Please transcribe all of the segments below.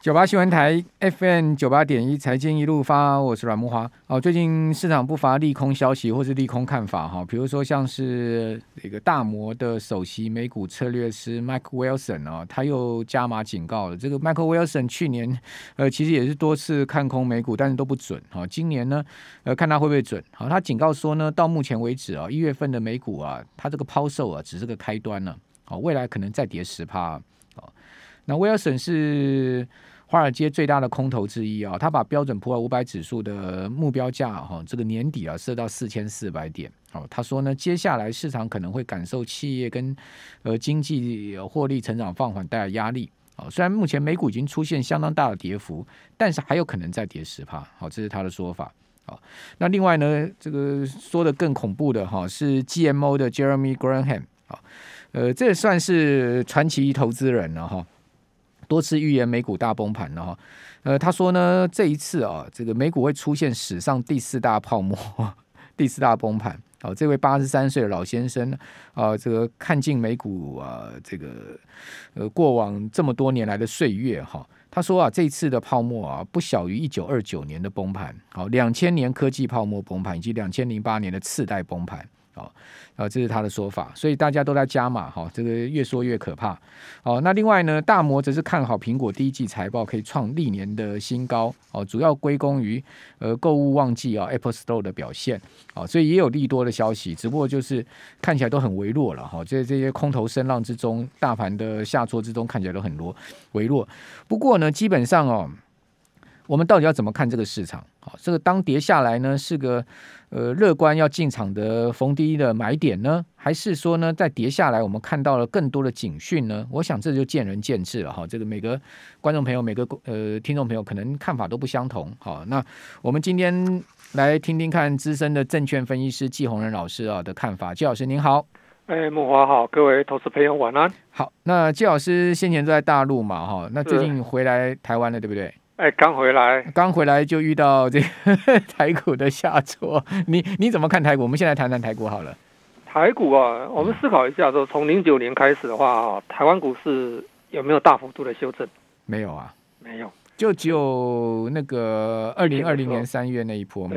九八新闻台 FM 九八点一财经一路发，我是阮木华。哦，最近市场不乏利空消息或是利空看法哈，比如说像是这个大摩的首席美股策略师 Mike Wilson 哦，他又加码警告了。这个 Mike Wilson 去年呃其实也是多次看空美股，但是都不准。哈，今年呢呃看他会不会准？好，他警告说呢，到目前为止啊，一月份的美股啊，它这个抛售啊只是个开端呢。好，未来可能再跌十趴。那威尔森是。华尔街最大的空头之一啊，他把标准普尔五百指数的目标价哈，这个年底啊设到四千四百点。哦，他说呢，接下来市场可能会感受企业跟呃经济获利成长放缓带来压力。啊，虽然目前美股已经出现相当大的跌幅，但是还有可能再跌十趴。好，这是他的说法。好，那另外呢，这个说的更恐怖的哈是 GMO 的 Jeremy Granham。好，呃，这算是传奇投资人了哈。多次预言美股大崩盘了哈，呃，他说呢，这一次啊，这个美股会出现史上第四大泡沫，第四大崩盘。好，这位八十三岁的老先生啊，这个看尽美股啊，这个呃过往这么多年来的岁月哈，他说啊，这次的泡沫啊，不小于一九二九年的崩盘，好，两千年科技泡沫崩盘以及两千零八年的次贷崩盘。好，啊，这是他的说法，所以大家都在加码哈，这个越说越可怕。好，那另外呢，大摩则是看好苹果第一季财报可以创历年的新高，哦，主要归功于呃购物旺季啊 Apple Store 的表现，啊，所以也有利多的消息，只不过就是看起来都很微弱了哈，这这些空头声浪之中，大盘的下挫之中看起来都很弱微弱。不过呢，基本上哦。我们到底要怎么看这个市场？好，这个当跌下来呢，是个呃乐观要进场的逢低的买点呢，还是说呢，在跌下来我们看到了更多的警讯呢？我想这就见仁见智了哈。这个每个观众朋友、每个呃听众朋友可能看法都不相同。好，那我们今天来听听看资深的证券分析师季宏仁老师啊的看法。季老师您好，哎，木华好，各位投资朋友晚安。好，那季老师先前在大陆嘛哈，那最近回来台湾了，对不对？哎，刚回来，刚回来就遇到这个 台股的下挫，你你怎么看台股？我们现在谈谈台股好了。台股啊，我们思考一下，说从零九年开始的话啊，台湾股市有没有大幅度的修正？没有啊，没有，就只有那个二零二零年三月那一波嘛。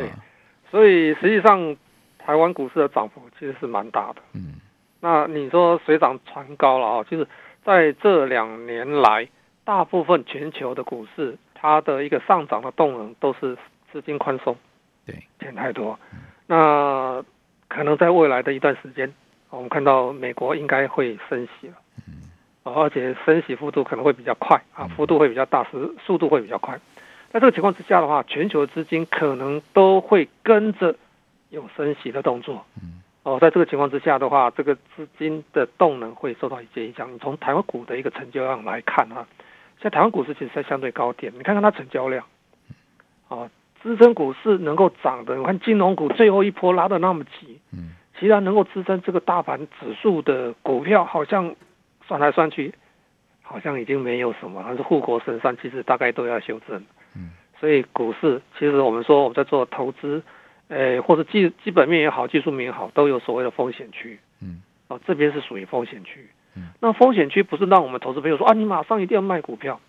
所以实际上台湾股市的涨幅其实是蛮大的。嗯，那你说水涨船高了啊？就是在这两年来，大部分全球的股市。它的一个上涨的动能都是资金宽松，对，钱太多，那可能在未来的一段时间，我们看到美国应该会升息了，嗯，而且升息幅度可能会比较快啊，幅度会比较大，速速度会比较快。在这个情况之下的话，全球资金可能都会跟着有升息的动作，嗯，哦，在这个情况之下的话，这个资金的动能会受到一些影响。你从台湾股的一个成交量来看啊。在台湾股市其实在相对高点，你看看它成交量，啊，支撑股市能够涨的，你看金融股最后一波拉的那么急，嗯，其他能够支撑这个大盘指数的股票，好像算来算去，好像已经没有什么，还是护国神山，其实大概都要修正，嗯，所以股市其实我们说我们在做投资，诶，或者基基本面也好，技术面也好，都有所谓的风险区，嗯，哦，这边是属于风险区。那风险区不是让我们投资朋友说啊，你马上一定要卖股票，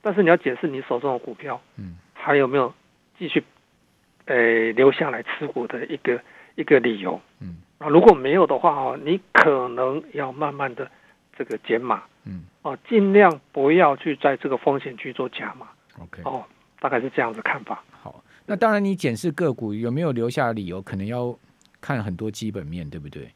但是你要检视你手中的股票，嗯，还有没有继续，诶留下来持股的一个一个理由，嗯，啊，如果没有的话哦，你可能要慢慢的这个减码，嗯，哦，尽量不要去在这个风险区做加码，OK，哦，大概是这样的看法。好，那当然你检视个股有没有留下理由，可能要看很多基本面，对不对？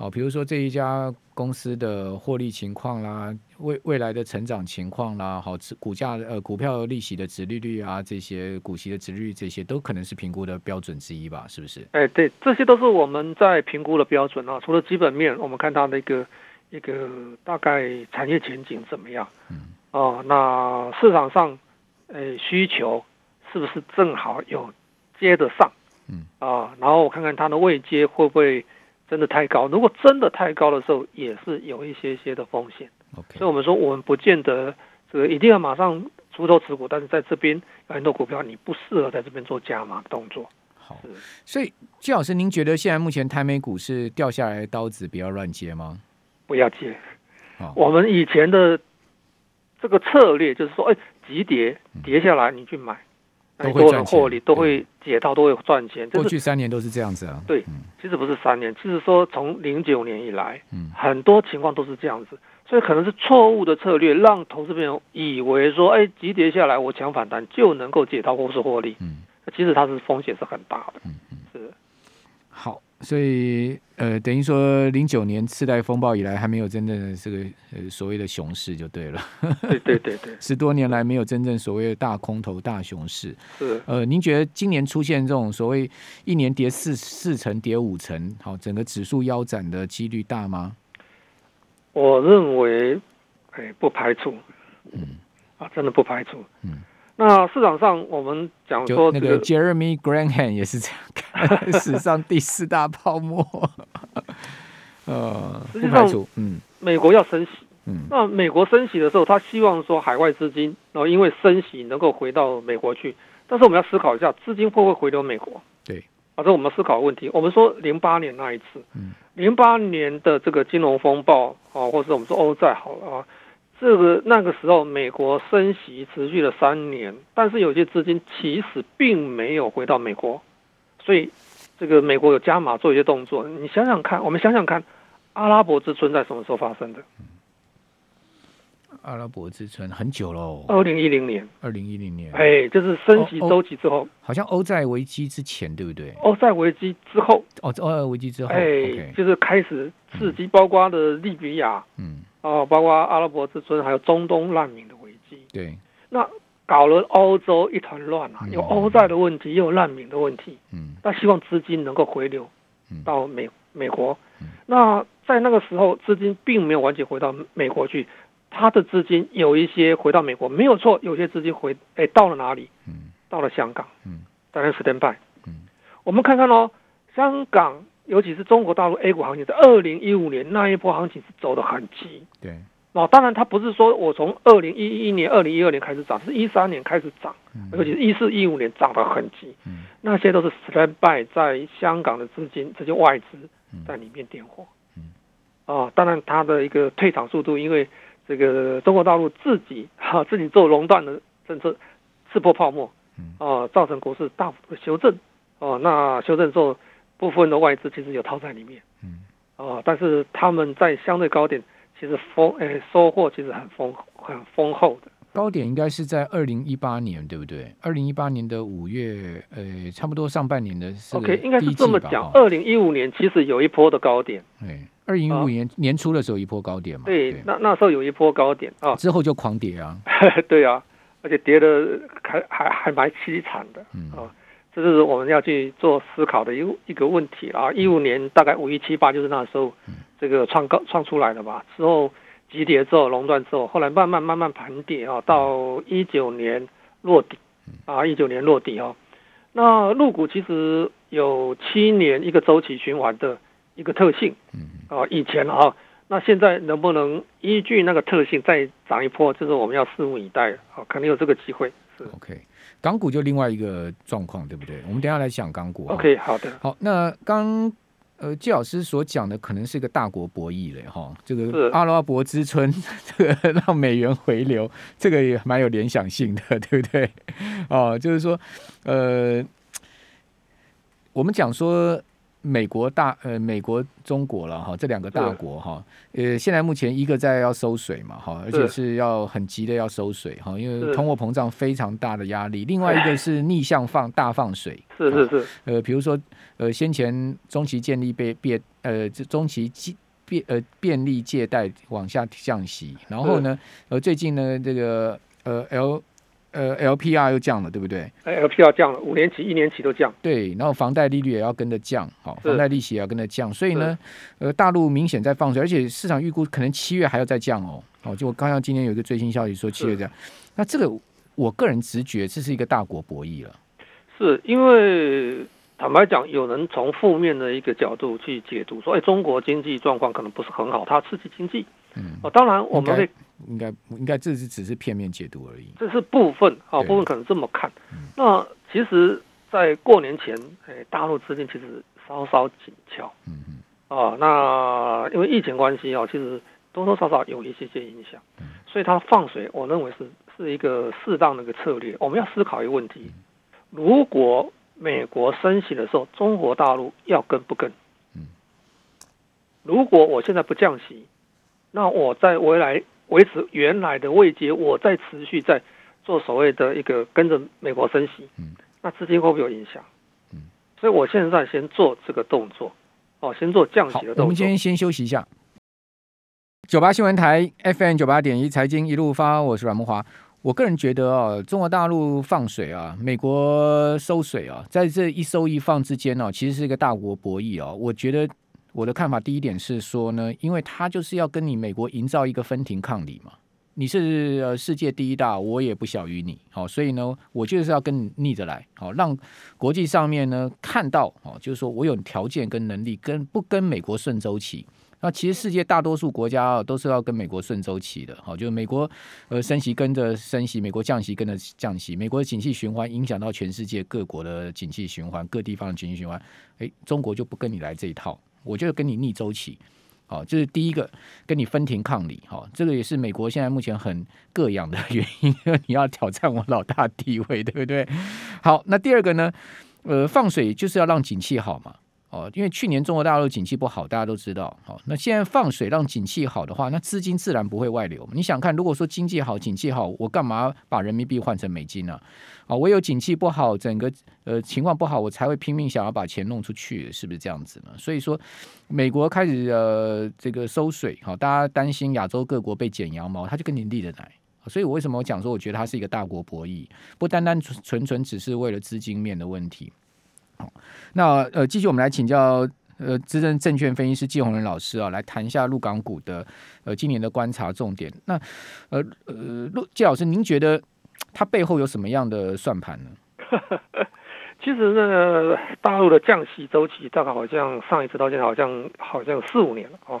好，比如说这一家公司的获利情况啦，未未来的成长情况啦，好，股价呃股票利息的值利率啊，这些股息的值利率这些都可能是评估的标准之一吧？是不是？哎，对，这些都是我们在评估的标准啊。除了基本面，我们看它的一个一个大概产业前景怎么样？嗯，哦，那市场上呃需求是不是正好有接得上？嗯，啊，然后我看看它的位阶会不会。真的太高，如果真的太高的时候，也是有一些些的风险。Okay. 所以，我们说，我们不见得这个一定要马上出头持股，但是在这边有很多股票，你不适合在这边做加码动作。好，所以季老师，您觉得现在目前台美股是掉下来的刀子，不要乱接吗？不要接。我们以前的这个策略就是说，哎，急跌跌下来你去买，都会赚获利，都会解套，都会赚钱。过去三年都是这样子啊。对，其实不是三年，其实说从零九年以来，嗯，很多情况都是这样子，所以可能是错误的策略，让投资朋友以为说，哎，急跌下来我抢反弹就能够解套或是获利，嗯，其实它是风险是很大的，嗯嗯，是。好，所以呃，等于说零九年次贷风暴以来，还没有真正的这个呃所谓的熊市就对了。对对对对，十多年来没有真正所谓的大空头、大熊市。是呃，您觉得今年出现这种所谓一年跌四四成、跌五成，好，整个指数腰斩的几率大吗？我认为，哎，不排除。嗯，啊，真的不排除。嗯。那市场上，我们讲说、这个，那个 Jeremy Granham 也是这样看，史上第四大泡沫。呃，实际上，嗯，美国要升息，嗯，那美国升息的时候，他希望说海外资金，然后因为升息能够回到美国去，但是我们要思考一下，资金会不会回流美国？对，啊，这我们思考的问题。我们说零八年那一次，嗯，零八年的这个金融风暴啊，或者我们说欧债好了啊。这个那个时候，美国升息持续了三年，但是有些资金其实并没有回到美国，所以这个美国有加码做一些动作。你想想看，我们想想看，阿拉伯之春在什么时候发生的？阿拉伯之春很久喽，二零一零年。二零一零年，哎，就是升息周期之后，好像欧债危机之前，对不对？欧债危机之后，哦，欧债危机之后，哎，okay. 就是开始刺激，包括的利比亚，嗯。哦，包括阿拉伯之春，还有中东难民的危机。对，那搞了欧洲一团乱啊，有欧债的问题，又有难民的问题。嗯，那希望资金能够回流到美、嗯、美国、嗯。那在那个时候，资金并没有完全回到美国去，他的资金有一些回到美国，没有错，有些资金回哎到了哪里？嗯，到了香港。嗯，当然 stand by。嗯，我们看看哦，香港。尤其是中国大陆 A 股行情，在二零一五年那一波行情是走的很急。对，那当然它不是说我从二零一一年、二零一二年开始涨，是一三年开始涨，嗯、尤其是一四一五年涨得很急。嗯，那些都是 stand by 在香港的资金，这些外资在里面点火。嗯，啊，当然它的一个退场速度，因为这个中国大陆自己 哈、啊、自己做垄断的政策，刺破泡沫，啊，造成股市大幅的修正。哦、啊，那修正之后。部分的外资其实有套在里面，嗯，哦，但是他们在相对高点，其实丰诶收获其实很丰很丰厚的。高点应该是在二零一八年，对不对？二零一八年的五月，呃，差不多上半年的。OK，应该是这么讲。二零一五年其实有一波的高点。对，二零一五年年初的时候一波高点嘛。对，对那那时候有一波高点啊，之后就狂跌啊。对啊，而且跌的还还还蛮凄惨的。嗯啊。这是我们要去做思考的一个一个问题啊！一五年大概五一七八就是那时候，这个创高创出来的吧。之后急跌之后熔断之后，后来慢慢慢慢盘跌啊，到一九年落底啊，一九年落底哦。那入股其实有七年一个周期循环的一个特性啊，以前啊，那现在能不能依据那个特性再涨一波，就是我们要拭目以待啊，肯定有这个机会。是 OK。港股就另外一个状况，对不对？我们等一下来讲港股。OK，好的。好，那刚呃季老师所讲的可能是一个大国博弈嘞，哈，这个阿拉伯之春，这 个让美元回流，这个也蛮有联想性的，对不对？哦，就是说，呃，我们讲说。美国大呃，美国中国了哈，这两个大国哈，呃，现在目前一个在要收水嘛哈，而且是要很急的要收水哈，因为通货膨胀非常大的压力。另外一个是逆向放大放水，是是是，呃，比如说呃，先前中期建立被变呃，中期借便呃便利借贷往下降息，然后呢，呃，最近呢这个呃 L。呃，LPR 又降了，对不对？LPR 降了，五年期、一年期都降。对，然后房贷利率也要跟着降，好，房贷利息也要跟着降。所以呢，呃，大陆明显在放水，而且市场预估可能七月还要再降哦。哦，就我刚刚今天有一个最新消息说七月这样。那这个我个人直觉，这是一个大国博弈了。是因为坦白讲，有人从负面的一个角度去解读，说，哎，中国经济状况可能不是很好，它刺激经济。嗯，哦，当然我们会。应该应该这是只是片面解读而已，这是部分啊，部分可能这么看。那其实，在过年前，哎，大陆资金其实稍稍紧俏。嗯嗯。啊，那因为疫情关系啊，其实多多少少有一些些影响。所以它放水，我认为是是一个适当的一个策略。我们要思考一个问题：如果美国升息的时候，中国大陆要跟不跟？如果我现在不降息，那我在未来维持原来的位阶，我再持续在做所谓的一个跟着美国升息，那资金会不会有影响？所以我现在先做这个动作，哦，先做降息的动作。我们今天先休息一下。九八新闻台 FM 九八点一财经一路发，我是阮慕驊。我个人觉得啊，中国大陆放水啊，美国收水啊，在这一收一放之间呢，其实是一个大国博弈啊。我觉得我的看法，第一点是说呢，因为他就是要跟你美国营造一个分庭抗礼嘛。你是呃世界第一大，我也不小于你，好，所以呢，我就是要跟你逆着来，好，让国际上面呢看到，哦，就是说我有条件跟能力跟不跟美国顺周期。那其实世界大多数国家啊都是要跟美国顺周期的，好，就是美国呃升息跟着升息，美国降息跟着降息，美国的景气循环影响到全世界各国的景气循环，各地方的景气循环，中国就不跟你来这一套，我就跟你逆周期。好，这是第一个跟你分庭抗礼，哈，这个也是美国现在目前很膈应的原因，因为你要挑战我老大地位，对不对？好，那第二个呢，呃，放水就是要让景气好嘛。哦，因为去年中国大陆景气不好，大家都知道。好，那现在放水让景气好的话，那资金自然不会外流。你想看，如果说经济好、景气好，我干嘛把人民币换成美金呢？啊，唯有景气不好，整个呃情况不好，我才会拼命想要把钱弄出去，是不是这样子呢？所以说，美国开始呃这个收水，好，大家担心亚洲各国被剪羊毛，他就跟你立着来。所以我为什么我讲说，我觉得它是一个大国博弈，不单单纯纯只是为了资金面的问题。好，那呃，继续我们来请教呃，资深证券分析师季宏仁老师啊，来谈一下陆港股的呃今年的观察重点。那呃呃，陆季老师，您觉得它背后有什么样的算盘呢？其实那个大陆的降息周期大概好像上一次到现在好像好像四五年了哦。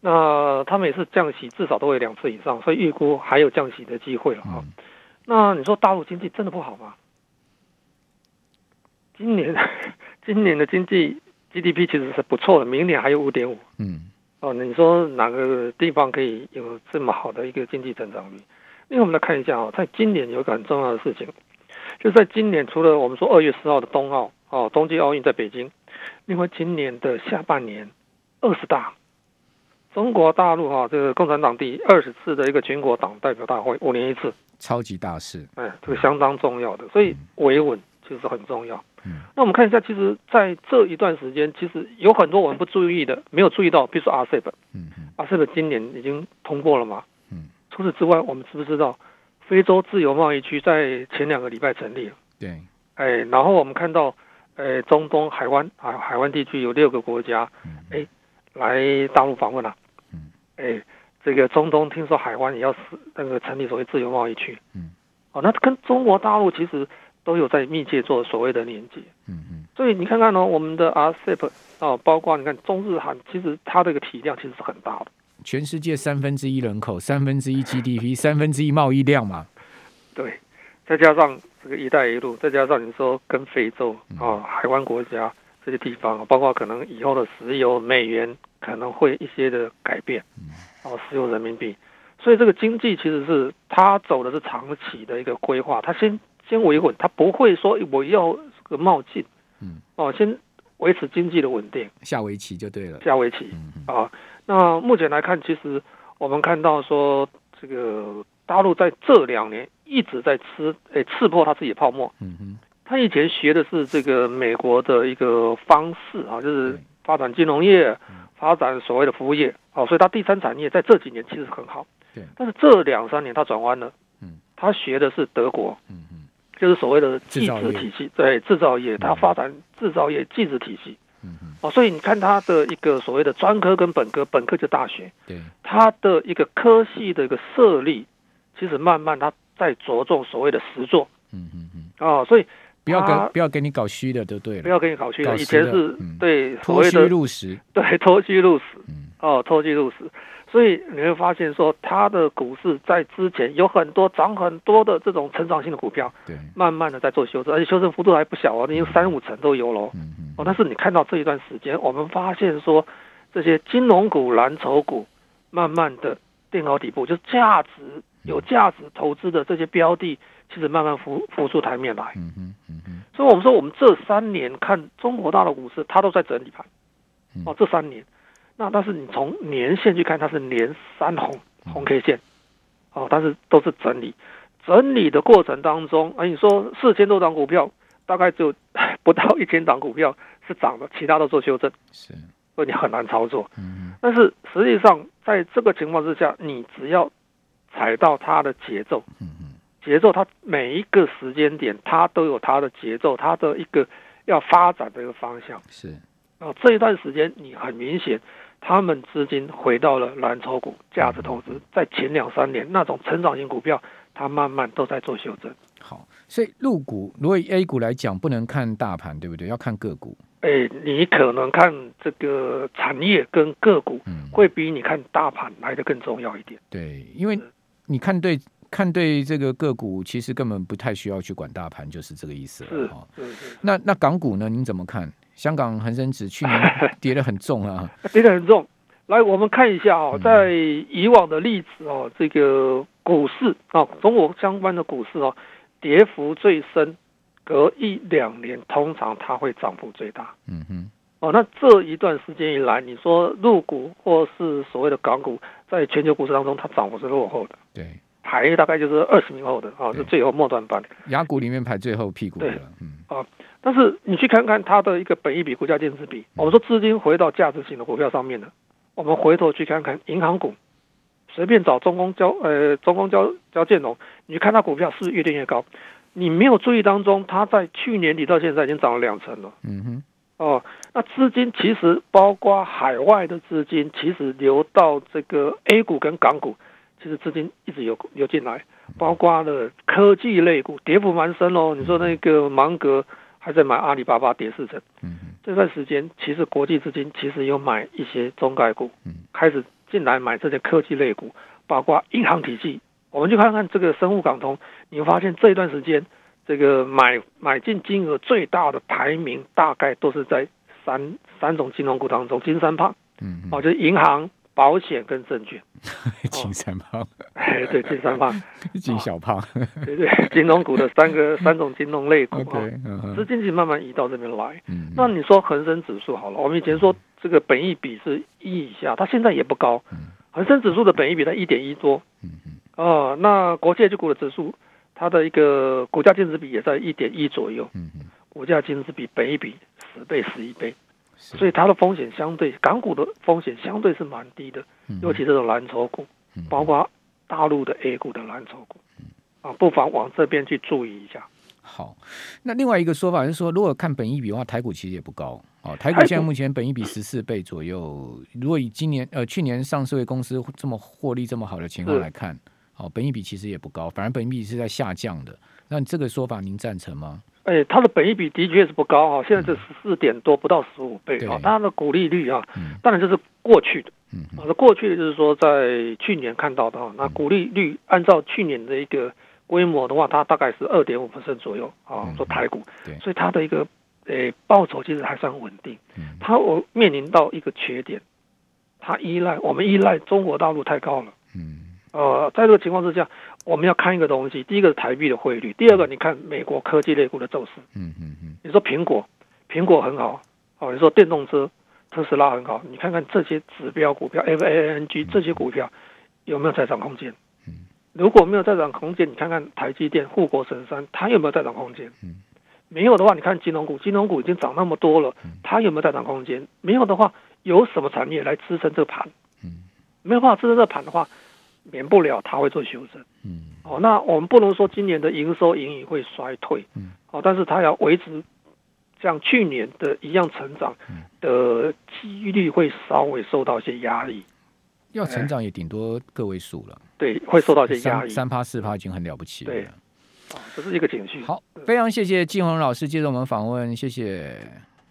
那他每次降息至少都会两次以上，所以预估还有降息的机会了啊。嗯、那你说大陆经济真的不好吗？今年，今年的经济 GDP 其实是不错的，明年还有五点五。嗯，哦，你说哪个地方可以有这么好的一个经济增长率？因为我们来看一下哦，在今年有一个很重要的事情，就是在今年除了我们说二月十号的冬奥哦，冬季奥运在北京，另外今年的下半年二十大，中国大陆哈这个共产党第二十次的一个全国党代表大会，五年一次，超级大事，哎，这个相当重要的，所以维稳其实很重要。嗯，那我们看一下，其实在这一段时间，其实有很多我们不注意的，没有注意到，比如说 RCEP，嗯，RCEP 今年已经通过了嘛，嗯，除此之外，我们知不知道非洲自由贸易区在前两个礼拜成立了？对，哎，然后我们看到，哎，中东海湾啊，海湾地区有六个国家，哎，来大陆访问了，嗯，哎，这个中东听说海湾也要是那个成立所谓自由贸易区，嗯，哦，那跟中国大陆其实。都有在密切做所谓的连接，嗯嗯，所以你看看呢、哦，我们的 RCEP 啊，包括你看中日韩，其实它这个体量其实是很大的，全世界三分之一人口，三分之一 GDP，三分之一贸易量嘛，对，再加上这个“一带一路”，再加上你说跟非洲啊、海湾国家这些地方，包括可能以后的石油、美元可能会一些的改变，哦，石油人民币，所以这个经济其实是它走的是长期的一个规划，它先。先维稳，他不会说我要个冒进，嗯，哦，先维持经济的稳定，下围棋就对了，下围棋，啊，那目前来看，其实我们看到说，这个大陆在这两年一直在吃，诶，刺破他自己的泡沫，嗯哼，他以前学的是这个美国的一个方式啊，就是发展金融业，发展所谓的服务业，哦，所以他第三产业在这几年其实很好，对，但是这两三年他转弯了，嗯，他学的是德国，嗯。就是所谓的技职体系，对制造业，它发展制造业技职体系，嗯嗯，哦，所以你看它的一个所谓的专科跟本科，本科就大学，对，它的一个科系的一个设立，其实慢慢它在着重所谓的实作，嗯嗯嗯，哦，所以不要跟不要给你搞虚的，就对？了，不要给你搞虚的，以前是对脱虚入实，对脱虚入实，哦，脱虚入实。所以你会发现说，它的股市在之前有很多涨很多的这种成长性的股票，对，慢慢的在做修正，而且修正幅度还不小哦，已经三五成都有喽。嗯哦，但是你看到这一段时间，我们发现说，这些金融股、蓝筹股慢慢的垫高底部，就是价值有价值投资的这些标的，其实慢慢浮浮出台面来。嗯嗯嗯，所以我们说，我们这三年看中国大陆股市，它都在整理盘。哦，这三年，那但是你从年线去看，它是连三红红 K 线。哦，但是都是整理，整理的过程当中，啊，你说四千多档股票，大概只有 不到一千档股票是涨的，其他都做修正，是，所以你很难操作。嗯，但是实际上在这个情况之下，你只要踩到它的节奏，嗯节奏它每一个时间点它都有它的节奏，它的一个要发展的一个方向。是，啊，这一段时间你很明显。他们资金回到了蓝筹股、价值投资，在前两三年那种成长型股票，它慢慢都在做修正。好，所以入股如果以 A 股来讲，不能看大盘，对不对？要看个股。哎，你可能看这个产业跟个股，会比你看大盘来的更重要一点。嗯、对，因为你看对看对这个个股，其实根本不太需要去管大盘，就是这个意思了。是是是。那那港股呢？您怎么看？香港恒生指去年 跌得很重啊，跌得很重。来，我们看一下哦，在以往的例子哦，这个股市啊，中国相关的股市哦，跌幅最深，隔一两年通常它会涨幅最大。嗯哼。哦，那这一段时间以来，你说入股或是所谓的港股，在全球股市当中，它涨幅是落后的。对。排大概就是二十名后的啊，是最后末段班。亚股里面排最后屁股的。对。嗯。啊。但是你去看看它的一个本益比、股价净值比，我们说资金回到价值型的股票上面了。我们回头去看看银行股，随便找中公交、呃中公交交建融，你看它股票是越垫越高。你没有注意当中，它在去年底到现在已经涨了两成了。嗯哼。哦，那资金其实包括海外的资金，其实流到这个 A 股跟港股，其实资金一直有有进来，包括了科技类股，跌幅蛮深哦。你说那个芒格。还在买阿里巴巴跌四成，嗯，这段时间其实国际资金其实有买一些中概股，嗯，开始进来买这些科技类股，包括银行体系，我们就看看这个生物港通，你会发现这一段时间这个买买进金额最大的排名大概都是在三三种金融股当中，金三胖，嗯，哦，就是银行。保险跟证券，金三胖，哎，对，金三胖，金小胖，哦、对对，金融股的三个 三种金融类股啊，资、金是慢慢移到这边来。嗯，那你说恒生指数好了，我们以前说这个本益比是一以下，它现在也不高。嗯，恒生指数的本益比在一点一多。嗯嗯，哦，那国际 H 股的指数，它的一个股价净值比也在一点一左右。嗯嗯，股价净值比本益比十倍十一倍。所以它的风险相对港股的风险相对是蛮低的，尤其这种蓝筹股，包括大陆的 A 股的蓝筹股，啊，不妨往这边去注意一下。好，那另外一个说法是说，如果看本益比的话，台股其实也不高哦。台股现在目前本益比十四倍左右，如果以今年呃去年上市位公司这么获利这么好的情况来看，哦，本益比其实也不高，反而本益比是在下降的。那这个说法您赞成吗？哎、欸，它的本益比的确是不高啊，现在是十四点多，不到十五倍啊。它的股利率啊，当然这是过去的，嗯，啊，是过去的，就是说在去年看到的啊。那股利率按照去年的一个规模的话，它大概是二点五%左右啊，做台股，对，所以它的一个诶报酬其实还算稳定。它我面临到一个缺点，它依赖我们依赖中国大陆太高了，嗯。呃，在这个情况之下，我们要看一个东西，第一个是台币的汇率，第二个你看美国科技类股的走势。嗯嗯嗯。你说苹果，苹果很好，哦，你说电动车，特斯拉很好，你看看这些指标股票，F A N G 这些股票有没有再涨空间？嗯。如果没有再涨空间，你看看台积电、护国神山，它有没有再涨空间？嗯。没有的话，你看金融股，金融股已经涨那么多了，它有没有再涨空间？没有的话，有什么产业来支撑这个盘？嗯。没有办法支撑这个盘的话。免不了它会做修正，嗯，哦，那我们不能说今年的营收盈余会衰退，嗯，哦，但是它要维持像去年的一样成长的几率会稍微受到一些压力，要成长也顶多个位数了，对，会受到一些压力，三趴四趴已经很了不起了，对，啊，这是一个警讯。好，非常谢谢季鸿老师接受我们访问，谢谢。